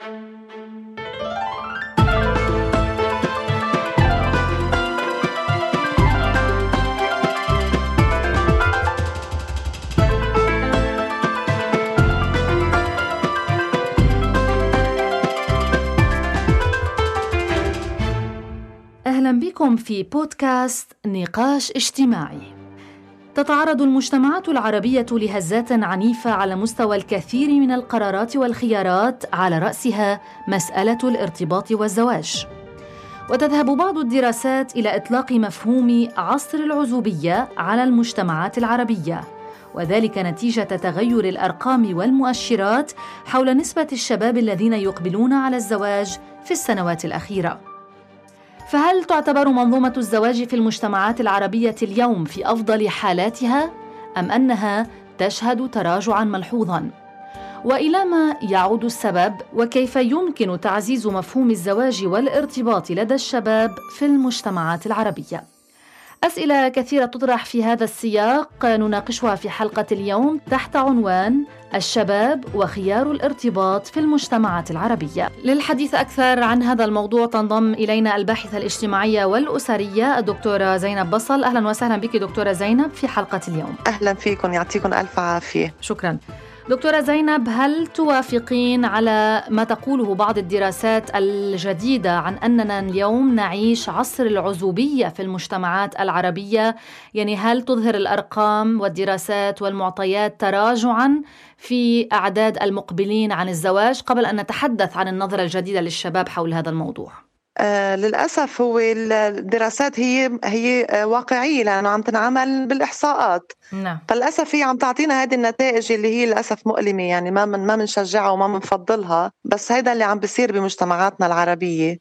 أهلا بكم في بودكاست نقاش اجتماعي. تتعرض المجتمعات العربية لهزات عنيفة على مستوى الكثير من القرارات والخيارات على رأسها مسألة الارتباط والزواج. وتذهب بعض الدراسات إلى إطلاق مفهوم عصر العزوبية على المجتمعات العربية. وذلك نتيجة تغير الأرقام والمؤشرات حول نسبة الشباب الذين يقبلون على الزواج في السنوات الأخيرة. فهل تعتبر منظومة الزواج في المجتمعات العربية اليوم في أفضل حالاتها أم أنها تشهد تراجعا ملحوظا؟ وإلى ما يعود السبب وكيف يمكن تعزيز مفهوم الزواج والارتباط لدى الشباب في المجتمعات العربية أسئلة كثيرة تطرح في هذا السياق. نناقشها في حلقة اليوم تحت عنوان الشباب وخيار الارتباط في المجتمعات العربية. للحديث أكثر عن هذا الموضوع تنضم إلينا الباحثة الاجتماعية والأسرية الدكتورة زينب بصل. أهلا وسهلا بك دكتورة زينب في حلقة اليوم. أهلا فيكم يعطيكم ألف عافية. شكرا. دكتورة زينب هل توافقين على ما تقوله بعض الدراسات الجديدة عن أننا اليوم نعيش عصر العزوبية في المجتمعات العربية؟ يعني هل تظهر الأرقام والدراسات والمعطيات تراجعا في أعداد المقبلين عن الزواج قبل أن نتحدث عن النظرة الجديدة للشباب حول هذا الموضوع؟ آه للأسف هو الدراسات هي هي آه، واقعية لأنه عم تنعمل بالإحصاءات. نعم. فللأسف هي عم تعطينا هذه النتائج اللي هي للأسف مؤلمة يعني ما من ما بنشجعها وما بنفضلها بس هيدا اللي عم بيصير بمجتمعاتنا العربية.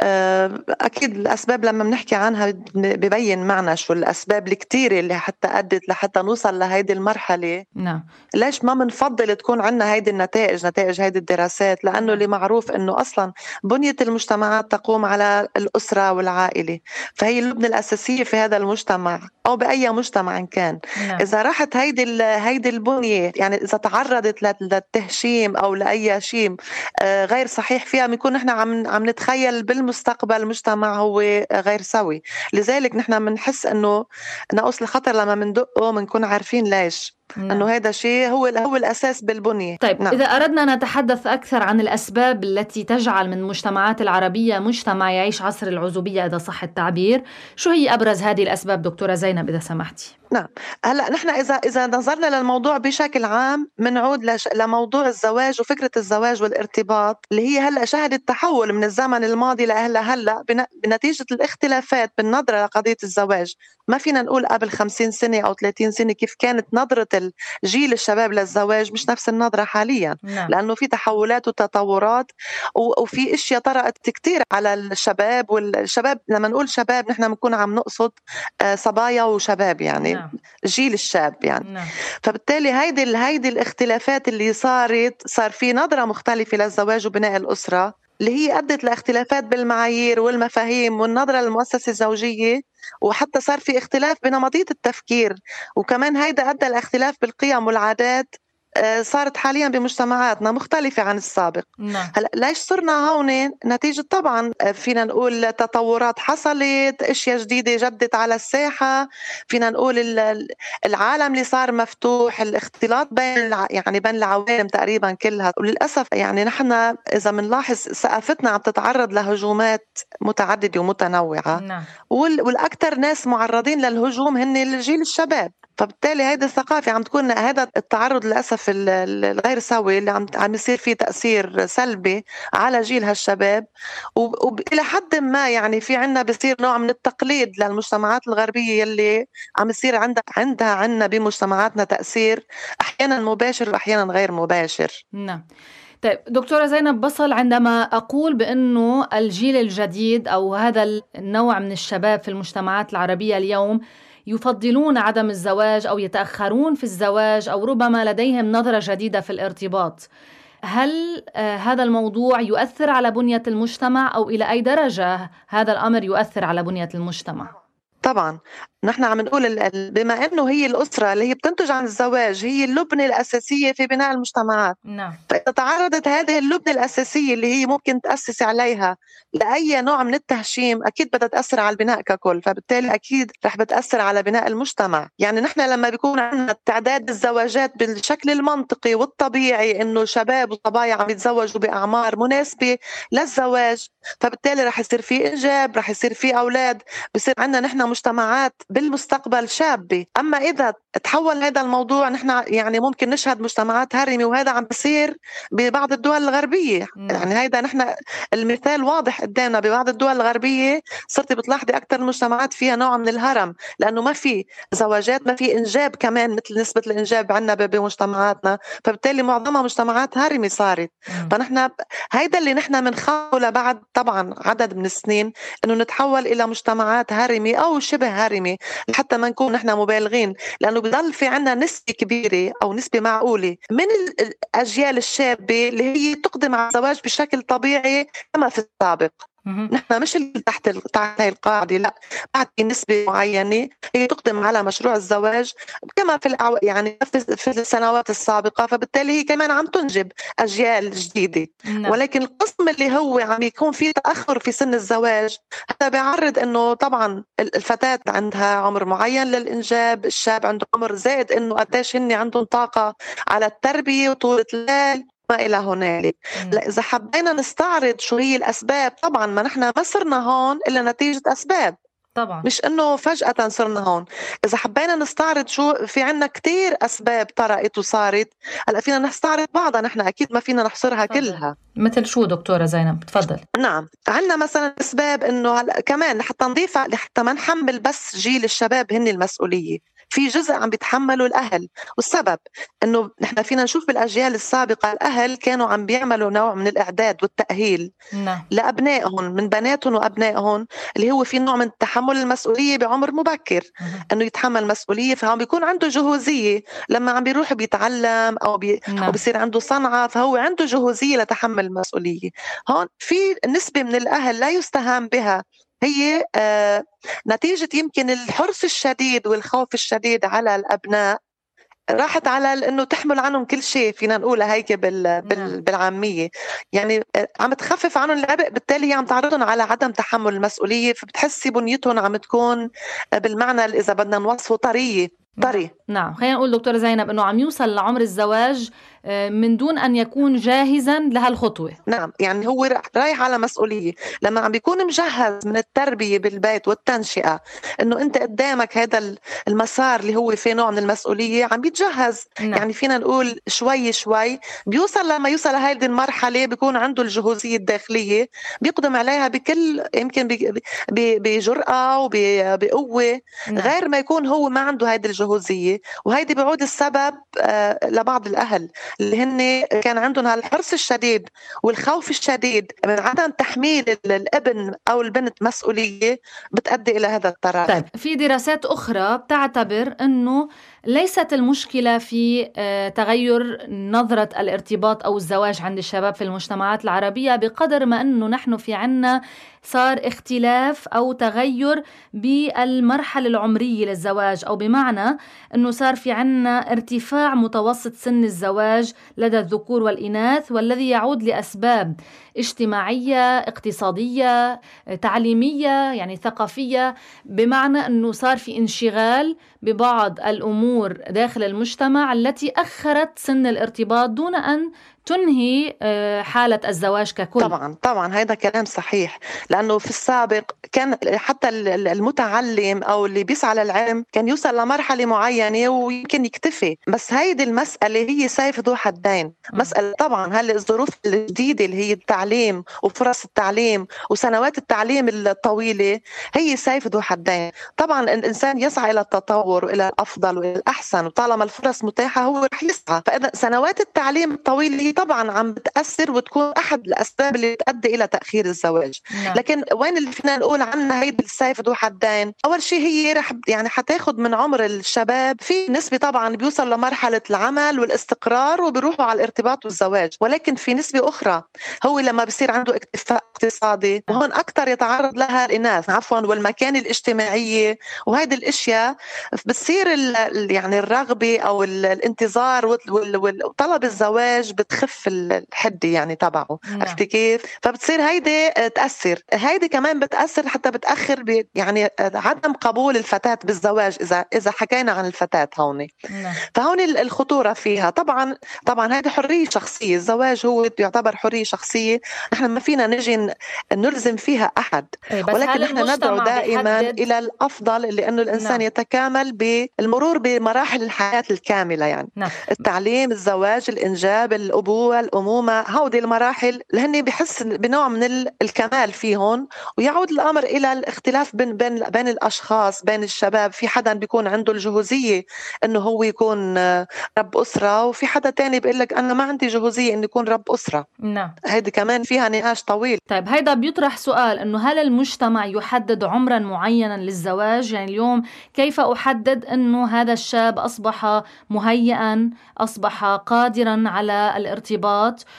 أكيد الأسباب لما بنحكي عنها ببين معنا شو الأسباب الكثيره اللي حتى أدت لحتى نوصل لهيدي المرحلة. نعم. ليش ما بنفضل تكون عندنا هيدي النتائج نتائج هيدي الدراسات؟ لأنه نعم. اللي معروف إنه أصلا بنية المجتمعات تقوم على الأسرة والعائلة. فهي اللبنة الأساسية في هذا المجتمع أو بأي مجتمع كان. نعم. إذا راحت هيدي هيدي البنية يعني إذا تعرضت للتهشيم أو لأي شيء آه، غير صحيح فيها بنكون نحن عم عم نتخيل بالم مستقبل المجتمع هو غير سوي. لذلك نحن بنحس إنه ناقوس الخطر لما بندقه بنكون عارفين ليش. نعم. انه هذا شيء هو هو الأساس بالبنية طيب نعم. إذا أردنا نتحدث أكثر عن الأسباب التي تجعل من المجتمعات العربية مجتمع يعيش عصر العزوبية إذا صح التعبير شو هي أبرز هذه الأسباب دكتورة زينب إذا سمحتي نعم هلأ نحن اذا إذا نظرنا للموضوع بشكل عام بنعود لش... لموضوع الزواج وفكرة الزواج والارتباط اللي هي هلأ شهدت تحول من الزمن الماضي لهلأ هلأ بن... بنتيجة الاختلافات بالنظرة لقضية الزواج ما فينا نقول قبل 50 سنة أو 30 سنة كيف كانت نظرة جيل الشباب للزواج مش نفس النظرة حاليا نعم. لأنه في تحولات وتطورات وفي أشياء طرأت كثير على الشباب والشباب لما نقول شباب نحن بنكون عم نقصد آه، صبايا وشباب يعني نعم. جيل الشاب يعني نعم. فبالتالي هيدي هيدي الاختلافات اللي صارت صار في نظرة مختلفة للزواج وبناء الأسرة اللي هي أدت لاختلافات بالمعايير والمفاهيم والنظرة للمؤسسة الزوجية وحتى صار في اختلاف بنمطية التفكير. وكمان هيدا أدى لاختلاف بالقيم والعادات صارت حاليا بمجتمعاتنا مختلفة عن السابق. نعم. هلأ ليش صرنا هون؟ نتيجة طبعا آه، فينا نقول تطورات حصلت أشياء جديدة جدت على الساحة. فينا نقول العالم اللي صار مفتوح الاختلاط بين يعني بين العوالم تقريبا كلها. وللأسف يعني نحن إذا بنلاحظ ثقافتنا عم تتعرض لهجومات متعددة ومتنوعة. نعم. والأكثر ناس معرضين للهجوم هن الجيل الشباب. فبالتالي هيدي الثقافة عم تكون هذا التعرض للأسف الغير سوي اللي عم عم يصير فيه تأثير سلبي على جيل هالشباب. وإلى حد ما يعني في عنا بصير نوع من التقليد للمجتمعات الغربية يلي عم يصير عندها عندها عنا بمجتمعاتنا تأثير أحيانا مباشر وأحيانا غير مباشر. نعم. طيب دكتورة زينب بصل عندما أقول بأنه الجيل الجديد أو هذا النوع من الشباب في المجتمعات العربية اليوم يفضلون عدم الزواج أو يتأخرون في الزواج أو ربما لديهم نظرة جديدة في الارتباط. هل آه، هذا الموضوع يؤثر على بنية المجتمع أو إلى أي درجة هذا الأمر يؤثر على بنية المجتمع؟ طبعا. نحن عم نقول بما إنه هي الأسرة اللي هي بتنتج عن الزواج هي اللبنة الأساسية في بناء المجتمعات. نعم. فإذا تعرضت هذه اللبنة الأساسية اللي هي ممكن تاسسي عليها لأي نوع من التهشيم أكيد بدها تأثر على البناء ككل فبالتالي أكيد رح بتأثر على بناء المجتمع. يعني نحن لما بيكون عندنا تعداد الزواجات بالشكل المنطقي والطبيعي إنه شباب وصبايا عم يتزوجوا بأعمار مناسبة للزواج فبالتالي رح يصير في إنجاب رح يصير في أولاد بصير عندنا نحن مجتمعات بالمستقبل شابة. أما إذا تحول هذا الموضوع نحن يعني ممكن نشهد مجتمعات هرمه وهذا عم بصير ببعض الدول الغربية. مم. يعني هيدا نحن المثال واضح قدامنا. ببعض الدول الغربية صرتي بتلاحظي أكثر المجتمعات فيها نوع من الهرم لأنه ما في زواجات ما في إنجاب كمان مثل نسبة الإنجاب عندنا بمجتمعاتنا. فبالتالي معظمها مجتمعات هرمه صارت. فنحن هيدا اللي نحن بنخافه لبعد طبعا عدد من السنين إنه نتحول إلى مجتمعات هرمه أو شبه هرمه حتى ما نكون نحن مبالغين لأنه بضل في عنا نسبة كبيرة أو نسبة معقولة من الاجيال الشابة اللي هي تقدم على الزواج بشكل طبيعي كما في السابق. نحن مش تحت تحت هاي القاعدة لا. بعد نسبة معينة. هي تقدم على مشروع الزواج كما في الأعو... يعني في السنوات السابقة. فبالتالي هي كمان عم تنجب أجيال جديدة. نعم. ولكن القسم اللي هو عم يكون في تأخر في سن الزواج هذا بيعرض إنه طبعا الفتاة عندها عمر معين للإنجاب الشاب عنده عمر زائد إنه قديش هن عندهم طاقة على التربية وطولة الليل. ما إلى هنالك. إذا حبينا نستعرض شو هي الأسباب طبعا ما نحن ما صرنا هون إلا نتيجة أسباب. طبعا. مش إنه فجأة صرنا هون، إذا حبينا نستعرض شو في عنا كتير أسباب طرقت وصارت، هلأ فينا نستعرض بعضها نحن أكيد ما فينا نحصرها فضل. كلها. مثل شو دكتورة زينب؟ تفضل. نعم، عندنا مثلا أسباب إنه هلأ كمان حتى نضيف حتى ما نحمل بس جيل الشباب هن المسؤولية، في جزء عم بيتحملوا الأهل. والسبب إنه نحن فينا نشوف بالأجيال السابقة الأهل كانوا عم بيعملوا نوع من الإعداد والتأهيل نعم. لأبنائهم من بناتهم وأبنائهم اللي هو في نوع من تحمل المسؤولية بعمر مبكر. إنه يتحمل مسؤولية فهو بيكون عنده جهوزية. لما عم بيروح بيتعلم أو بي نعم. أو بيصير عنده صنعة فهو عنده جهوزية لتحمل المسؤولية. هون في نسبة من الأهل لا يستهان بها. هي آه، نتيجة يمكن الحرص الشديد والخوف الشديد على الأبناء راحت على إنه تحمل عنهم كل شيء فينا نقولها هيك بال... بال... نعم. بالعامية. يعني آه، عم تخفف عنهم العبء بالتالي هي عم تعرضهم على عدم تحمل المسؤولية فبتحسي بنيتهم عم تكون بالمعنى إذا بدنا نوصفه طرية طري نعم. خلينا نقول دكتورة زينب إنه عم يوصل لعمر الزواج آه، من دون أن يكون جاهزا لهالخطوه نعم يعني هو رايح على مسؤولية. لما عم بيكون مجهز من التربية بالبيت والتنشئة إنه أنت قدامك هذا المسار اللي هو فيه نوع من المسؤولية عم بيتجهز. نعم. يعني فينا نقول شوي شوي. بيوصل لما يوصل لهذه المرحلة بيكون عنده الجهوزية الداخلية. بيقدم عليها بكل يمكن بجرأة وبقوه نعم. غير ما يكون هو ما عنده هذه الجهوزية. وهيدي بعود السبب آه، لبعض الأهل. اللي هن كان عندهم هالحرص الشديد والخوف الشديد من عدم تحميل الابن أو البنت مسؤولية بتؤدي إلى هذا الطرف طيب. في دراسات أخرى بتعتبر إنه ليست المشكلة في آه، تغير نظرة الارتباط أو الزواج عند الشباب في المجتمعات العربية بقدر ما أنه نحن في عنا صار اختلاف أو تغير بالمرحلة العمرية للزواج أو بمعنى أنه صار في عنا ارتفاع متوسط سن الزواج لدى الذكور والإناث والذي يعود لأسباب اجتماعية اقتصادية تعليمية يعني ثقافية بمعنى أنه صار في انشغال ببعض الأمور داخل المجتمع التي أخرت سن الارتباط دون أن تنهي آه، حالة الزواج ككل. طبعا طبعا هذا كلام صحيح. لأنه في السابق كان حتى المتعلم أو اللي بيسعى للعلم كان يوصل لمرحلة معينة ويمكن يكتفي. بس هيدي المسألة هي سيف ذو حدين. مسألة طبعا هلا الظروف الجديدة اللي هي التعليم وفرص التعليم وسنوات التعليم الطويلة هي سيف ذو حدين. طبعا الإنسان يسعى إلى التطور وإلى الأفضل وإلى الأحسن وطالما الفرص متاحة هو رح يسعى. فإذا سنوات التعليم الطويلة طبعا عم بتأثر وتكون أحد الأسباب اللي بتؤدي إلى تأخير الزواج. نعم. لكن وين اللي فينا نقول عنها هيدي السيف ذو حدين؟ أول شيء هي رح يعني حتاخذ من عمر الشباب. في نسبة طبعا بيوصل لمرحلة العمل والاستقرار وبيروحوا على الارتباط والزواج ولكن في نسبة أخرى هو لما بصير عنده اكتفاء اقتصادي وهون أكثر يتعرض لها الإناث عفوا والمكانه الاجتماعية. وهيدي الأشياء بتصير يعني الرغبة أو الانتظار وطلب الزواج بتخف الحده يعني تبعه نعم. عرفتي كيف؟ فبتصير هيدي تأثر هيدي كمان بتأثر حتى بتأخر يعني عدم قبول الفتاة بالزواج إذا إذا حكينا عن الفتاة هون نعم. فهون الخطورة فيها طبعا طبعا هذه حرية شخصية الزواج هو يعتبر حرية شخصية نحن ما فينا نجي نلزم فيها أحد إيه، ولكن نحن ندعو دائما إلى الأفضل لأنه الإنسان نعم. يتكامل بالمرور بمراحل الحياة الكاملة يعني نعم. التعليم الزواج الإنجاب الابوه الامومه هودي المراحل اللي هن بحس بنوع من الكمال فيهم ويعود الأمر إلى الاختلاف بين بين بين الأشخاص بين الشباب. في حدا بيكون عنده الجهوزية إنه هو يكون رب أسرة وفي حدا تاني بيقول لك أنا ما عندي جهوزية اني يكون رب أسرة. نعم. هيدي كمان فيها نقاش طويل. طيب هيدا بيطرح سؤال إنه هل المجتمع يحدد عمرا معينا للزواج؟ يعني اليوم كيف أحدد إنه هذا الشاب أصبح مهيئا أصبح قادرا على الارتباط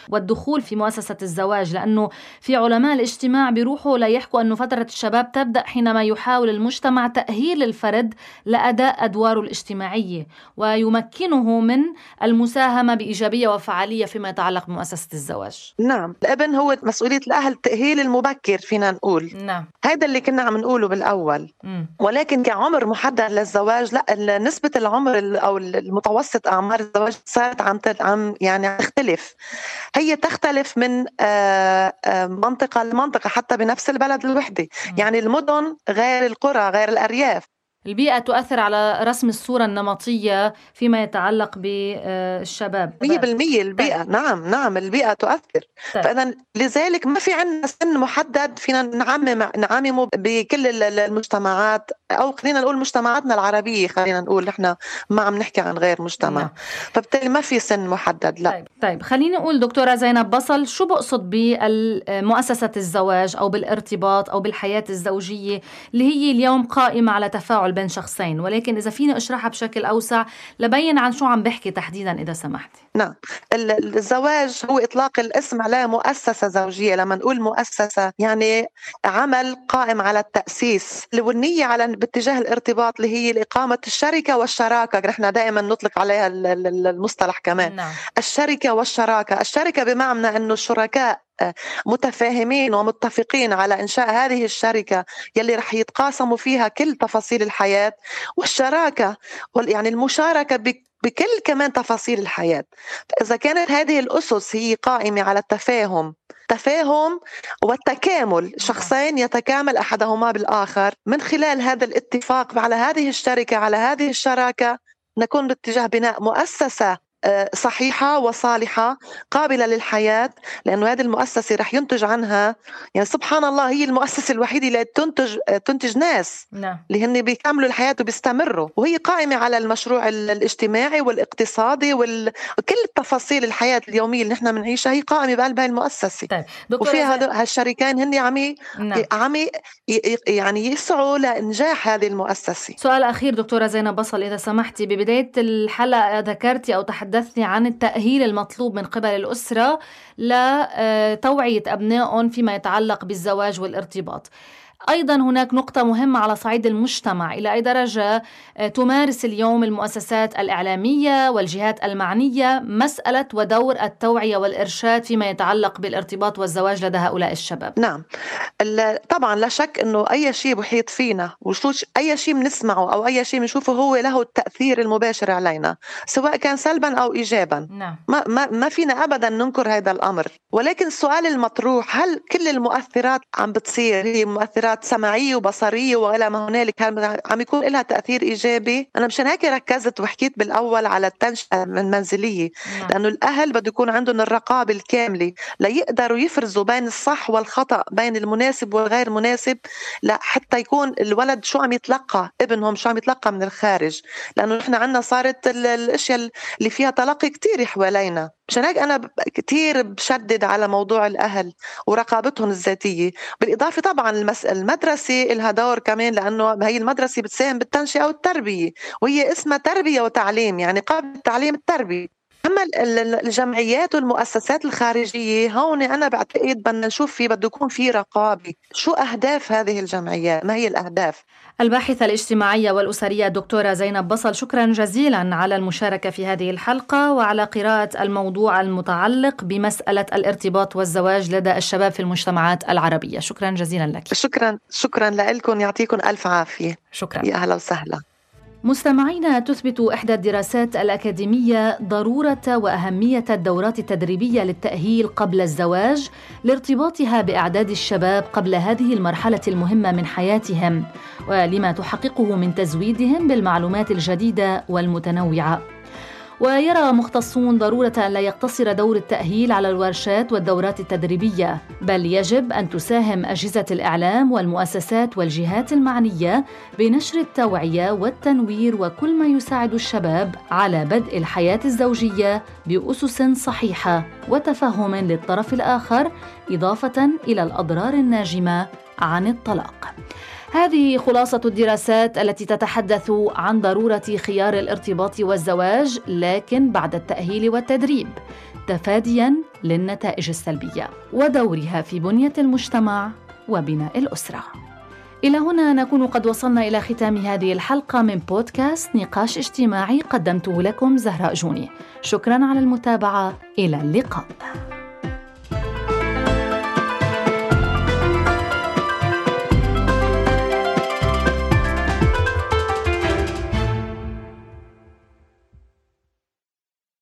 والدخول في مؤسسة الزواج لأنه في علماء الاجتماع بيروحوا ليحكوا أنه فترة الشباب تبدأ حينما يحاول المجتمع تأهيل الفرد لأداء أدواره الاجتماعية ويمكنه من المساهمة بإيجابية وفعالية فيما يتعلق بمؤسسة الزواج. نعم الابن هو مسؤولية الأهل التاهيل المبكر فينا نقول. نعم. هذا اللي كنا عم نقوله بالأول. م. ولكن كعمر محدد للزواج لا نسبة العمر أو المتوسط أعمار الزواج صارت عم عم يعني تختلف. هي تختلف من آه، آه، منطقة لمنطقة حتى بنفس البلد الوحدة. يعني المدن غير القرى غير الأرياف. البيئة تؤثر على رسم الصورة النمطية فيما يتعلق بالشباب 100% البيئة طيب. نعم نعم البيئة تؤثر طيب. فإذا لذلك ما في عندنا سن محدد فينا نعمم نعممه بكل المجتمعات أو خلينا نقول مجتمعاتنا العربية خلينا نقول نحن ما عم نحكي عن غير مجتمع نعم. فبالتالي ما في سن محدد لا طيب, طيب. خليني أقول دكتورة زينب بصل شو بقصد بمؤسسة الزواج أو بالارتباط أو بالحياة الزوجية اللي هي اليوم قائمة على تفاعل بين شخصين ولكن إذا فيني أشرحها بشكل أوسع لبين عن شو عم بحكي تحديدا إذا سمحتي. نعم. الزواج هو إطلاق الاسم على مؤسسة زوجية. لما نقول مؤسسة يعني عمل قائم على التأسيس والنية على باتجاه الارتباط اللي هي إقامة الشركة والشراكة. نحن دائما نطلق عليها المصطلح كمان. نعم. الشركة والشراكة. الشركة بمعنى أنه الشركاء متفاهمين ومتفقين على إنشاء هذه الشركة يلي رح يتقاسموا فيها كل تفاصيل الحياة والشراكة يعني المشاركة بكل كمان تفاصيل الحياة. فاذا كانت هذه الأسس هي قائمة على التفاهم التفاهم والتكامل. شخصين يتكامل أحدهما بالآخر. من خلال هذا الاتفاق على هذه الشركة على هذه الشراكة نكون باتجاه بناء مؤسسة صحيحة وصالحة قابلة للحياة لأنه هذه المؤسسة رح ينتج عنها يعني سبحان الله هي المؤسسة الوحيدة اللي تنتج آه، تنتج ناس نعم. اللي هن بيكملوا الحياة وبيستمروا وهي قائمة على المشروع الاجتماعي والاقتصادي وكل التفاصيل الحياة اليومية اللي نحن بنعيشها هي قائمة بقلب هاي المؤسسة طيب. وفيها هالشريكين هن عم نعم. عم يعني يسعوا لإنجاح هذه المؤسسة سؤال أخير دكتورة زينب بصل إذا سمحتي ببداية الحلقة ذكرتي أو تحدثتي تحدثني عن التأهيل المطلوب من قبل الأسرة لتوعية أبنائهم فيما يتعلق بالزواج والارتباط. أيضا هناك نقطة مهمة على صعيد المجتمع. إلى أي درجة آه، تمارس اليوم المؤسسات الإعلامية والجهات المعنية مسألة ودور التوعية والإرشاد فيما يتعلق بالارتباط والزواج لدى هؤلاء الشباب؟ نعم. طبعا لا شك إنه أي شيء بحيط فينا أي شيء بنسمعه أو أي شيء بنشوفه هو له التأثير المباشر علينا سواء كان سلبا أو ايجابا. نعم. ما, ما, ما فينا ابدا ننكر هذا الأمر. ولكن السؤال المطروح هل كل المؤثرات عم بتصير هي مؤثرات تأثيرات سمعية وبصرية وإلى ما هنالك. عم يكون لها تأثير إيجابي؟ أنا مشان هيك ركزت وحكيت بالأول على التنشئة المنزلية نعم. لأنه الأهل بده يكون عندهم الرقابة الكاملة ليقدروا يفرزوا بين الصح والخطأ بين المناسب والغير مناسب لحتى يكون الولد شو عم يتلقى ابنهم شو عم يتلقى من الخارج. لأنه نحن عندنا صارت الأشياء اللي فيها تلقي كتير حوالينا. مشان هيك أنا كثير بشدد على موضوع الأهل ورقابتهم الذاتية. بالإضافة طبعا المدرسة لها دور كمان لأنه هي المدرسة بتساهم بالتنشئة والتربية وهي اسمها تربية وتعليم يعني قبل التعليم التربية. أما الجمعيات والمؤسسات الخارجية هون أنا بعتقد بدنا نشوف في بده يكون في رقابة. شو أهداف هذه الجمعيات ما هي الأهداف؟ الباحثة الاجتماعية والأسرية الدكتورة زينب بصل شكرا جزيلا على المشاركة في هذه الحلقة وعلى قراءة الموضوع المتعلق بمسألة الارتباط والزواج لدى الشباب في المجتمعات العربية. شكرا جزيلا لك. شكرا شكرا لكم. يعطيكم ألف عافية. شكرا. يا أهلا وسهلا. مستمعينا تثبت إحدى الدراسات الأكاديمية ضرورة وأهمية الدورات التدريبية للتأهيل قبل الزواج لارتباطها بأعداد الشباب قبل هذه المرحلة المهمة من حياتهم ولما تحققه من تزويدهم بالمعلومات الجديدة والمتنوعة. ويرى مختصون ضرورة أن لا يقتصر دور التأهيل على الورشات والدورات التدريبية، بل يجب أن تساهم أجهزة الإعلام والمؤسسات والجهات المعنية بنشر التوعية والتنوير وكل ما يساعد الشباب على بدء الحياة الزوجية بأسس صحيحة وتفهم للطرف الآخر، إضافة إلى الأضرار الناجمة عن الطلاق. هذه خلاصة الدراسات التي تتحدث عن ضرورة خيار الارتباط والزواج لكن بعد التأهيل والتدريب تفاديا للنتائج السلبية ودورها في بنية المجتمع وبناء الأسرة. إلى هنا نكون قد وصلنا إلى ختام هذه الحلقة من بودكاست نقاش اجتماعي قدمته لكم زهراء جوني. شكرا على المتابعة إلى اللقاء.